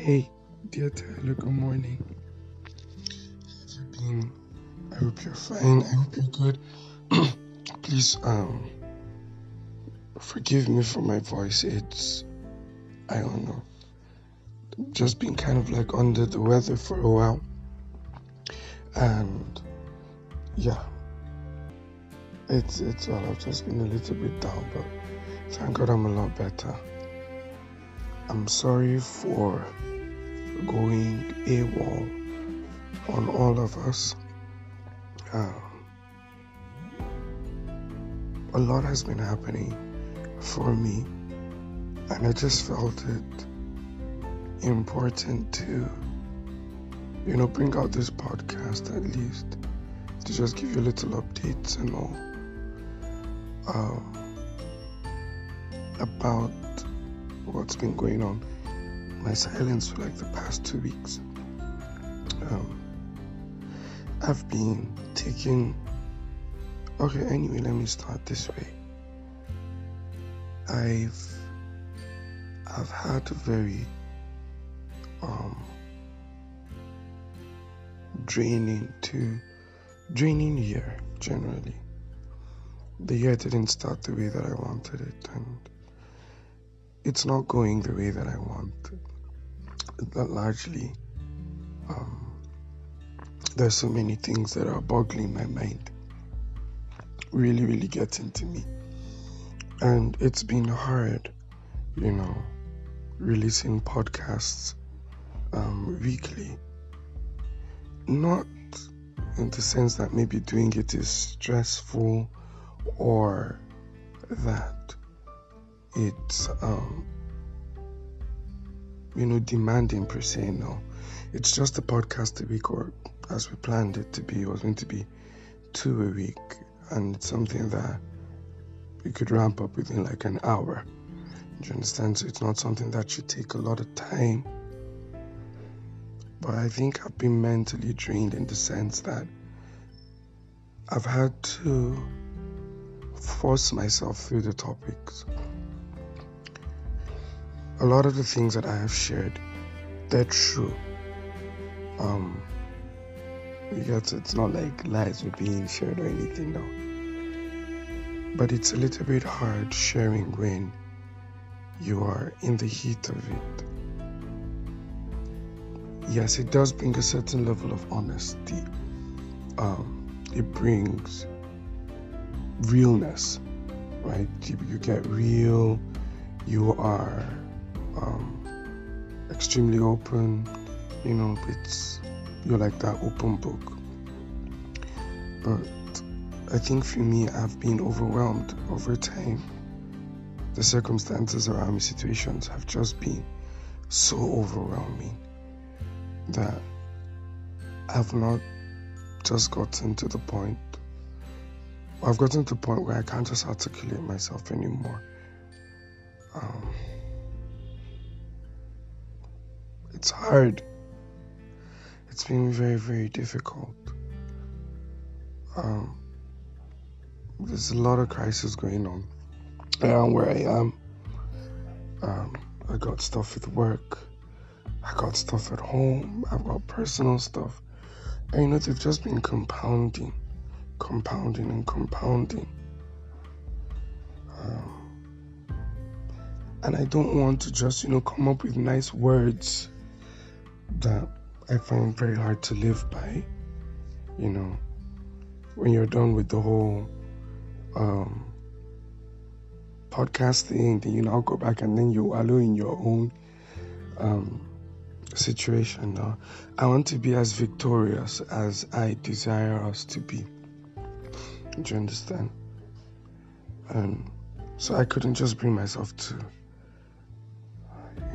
Hey, dear Tyler, good morning. Have you been? I hope you're fine. I hope you're good. Please, um, forgive me for my voice. It's, I don't know, just been kind of like under the weather for a while. And yeah, it's it's all. I've just been a little bit down, but thank God I'm a lot better. I'm sorry for going AWOL on all of us. Um, a lot has been happening for me, and I just felt it important to, you know, bring out this podcast at least to just give you little updates and all um, about what's been going on. My silence for like the past two weeks. Um, I've been taking. Okay, anyway, let me start this way. I've I've had a very um draining to draining year generally. The year didn't start the way that I wanted it, and it's not going the way that I want. That largely, um, there's so many things that are boggling my mind, really, really getting to me, and it's been hard, you know, releasing podcasts um, weekly. Not in the sense that maybe doing it is stressful or that it's um you know demanding per se no. It's just a podcast a week or as we planned it to be it was going to be two a week and it's something that we could ramp up within like an hour. Do you understand? So it's not something that should take a lot of time. But i think i've been mentally drained in the sense that i've had to force myself through the topics a lot of the things that I have shared, they're true. Um, because it's not like lies were being shared or anything now. But it's a little bit hard sharing when you are in the heat of it. Yes, it does bring a certain level of honesty. Um, it brings realness, right? You, you get real. You are um, extremely open. You know, it's you're like that open book. But I think for me, I've been overwhelmed over time. The circumstances around me, situations have just been so overwhelming that I've not just gotten to the point. I've gotten to the point where I can't just articulate myself anymore. Um, it's hard. It's been very, very difficult. Um, there's a lot of crisis going on around where I am. Um, I got stuff with work. I got stuff at home. I've got personal stuff. And you know, they've just been compounding, compounding, and compounding. Um, and I don't want to just, you know, come up with nice words that I find very hard to live by. You know, when you're done with the whole um, podcast thing, then you now go back and then you wallow in your own um, situation. I want to be as victorious as I desire us to be. Do you understand? And so I couldn't just bring myself to,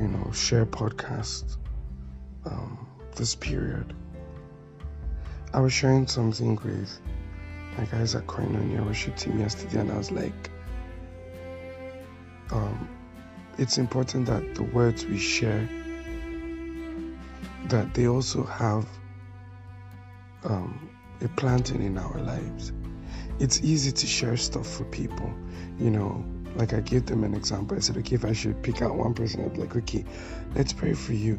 you know, share podcasts um, this period. I was sharing something with my guys at Koinonia worship team yesterday, and I was like, um, it's important that the words we share that they also have um, a planting in our lives. It's easy to share stuff for people, you know. Like I gave them an example. I said, okay, if I should pick out one person, I'd be like, okay, let's pray for you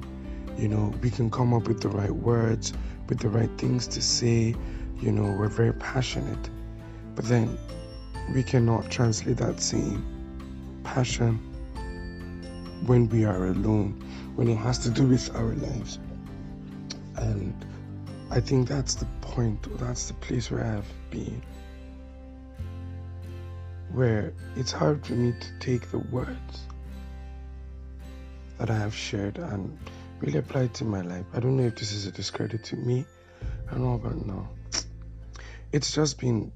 You know, we can come up with the right words, with the right things to say. You know, we're very passionate. But then we cannot translate that same passion when we are alone, when it has to do with our lives. And I think that's the point, that's the place where I've been. Where it's hard for me to take the words that I have shared and really apply it to my life. I don't know if this is a discredit to me. I don't know, about now. It's just been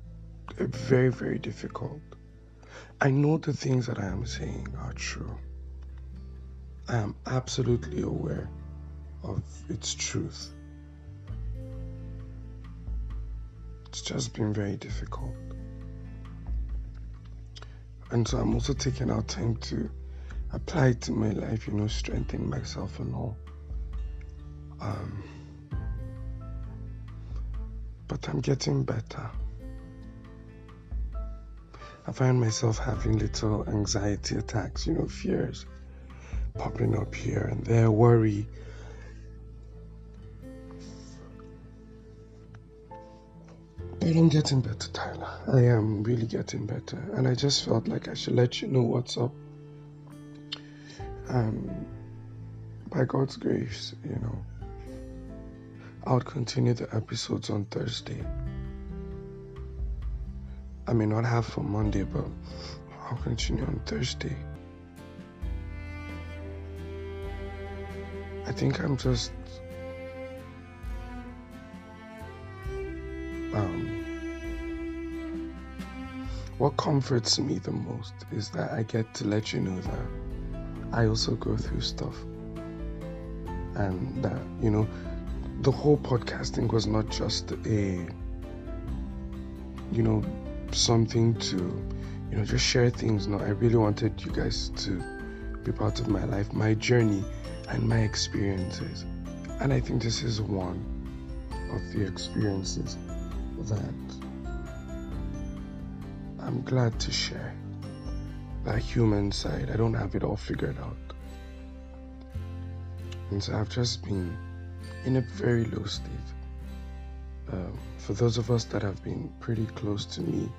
very, very difficult. I know the things that I am saying are true. I am absolutely aware of its truth. It's just been very difficult. And so I'm also taking out time to apply it to my life, you know, strengthen myself and all. Um, but I'm getting better. I find myself having little anxiety attacks, you know, fears popping up here and there, worry. But I'm getting better, Tyler. I am really getting better. And I just felt like I should let you know what's up. Um, by God's grace, you know, I'll continue the episodes on Thursday. I may not have for Monday, but I'll continue on Thursday. I think I'm just um, what comforts me the most is that I get to let you know that I also go through stuff and that you know the whole podcasting was not just a you know something to, you know, just share things. No, I really wanted you guys to be part of my life, my journey, and my experiences. And I think this is one of the experiences that I'm glad to share. That human side, I don't have it all figured out. And so I've just been in a very low state. Um, for those of us that have been pretty close to me,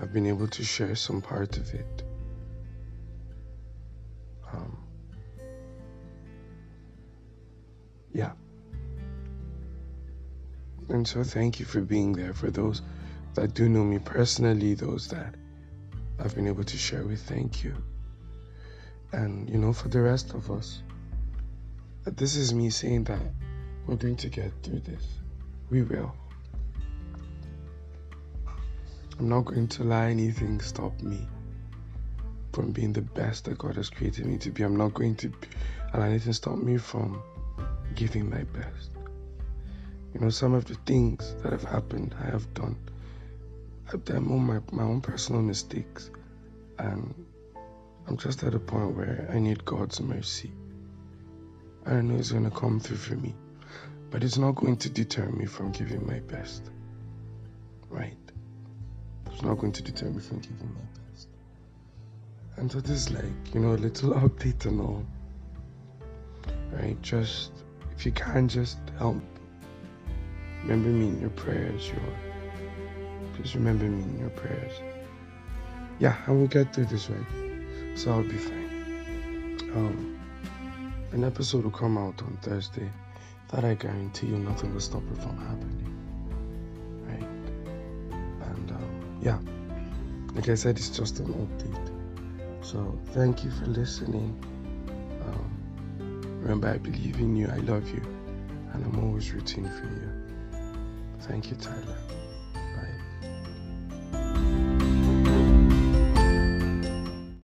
I've been able to share some part of it. Um, yeah. And so thank you for being there. For those that do know me personally, those that I've been able to share with, thank you. And, you know, for the rest of us, this is me saying that we're going to get through this. We will. I'm not going to lie, anything stop me from being the best that God has created me to be. I'm not going to allow anything stop me from giving my best. You know, some of the things that have happened, I have done. I've done all my, my own personal mistakes. And I'm just at a point where I need God's mercy. I know He's going to come through for me. But it's not going to deter me from giving my best. Right? It's not going to deter me from giving my best. And so this is like, you know, a little update and all. Right? Just, if you can, just help. Remember me in your prayers, your. Please remember me in your prayers. Yeah, I will get through this right. So I'll be fine. Um, an episode will come out on Thursday that I guarantee you nothing will stop it from happening. Right? And um, yeah, like I said, it's just an update. So thank you for listening. Um, remember, I believe in you, I love you, and I'm always rooting for you. Thank you, Tyler.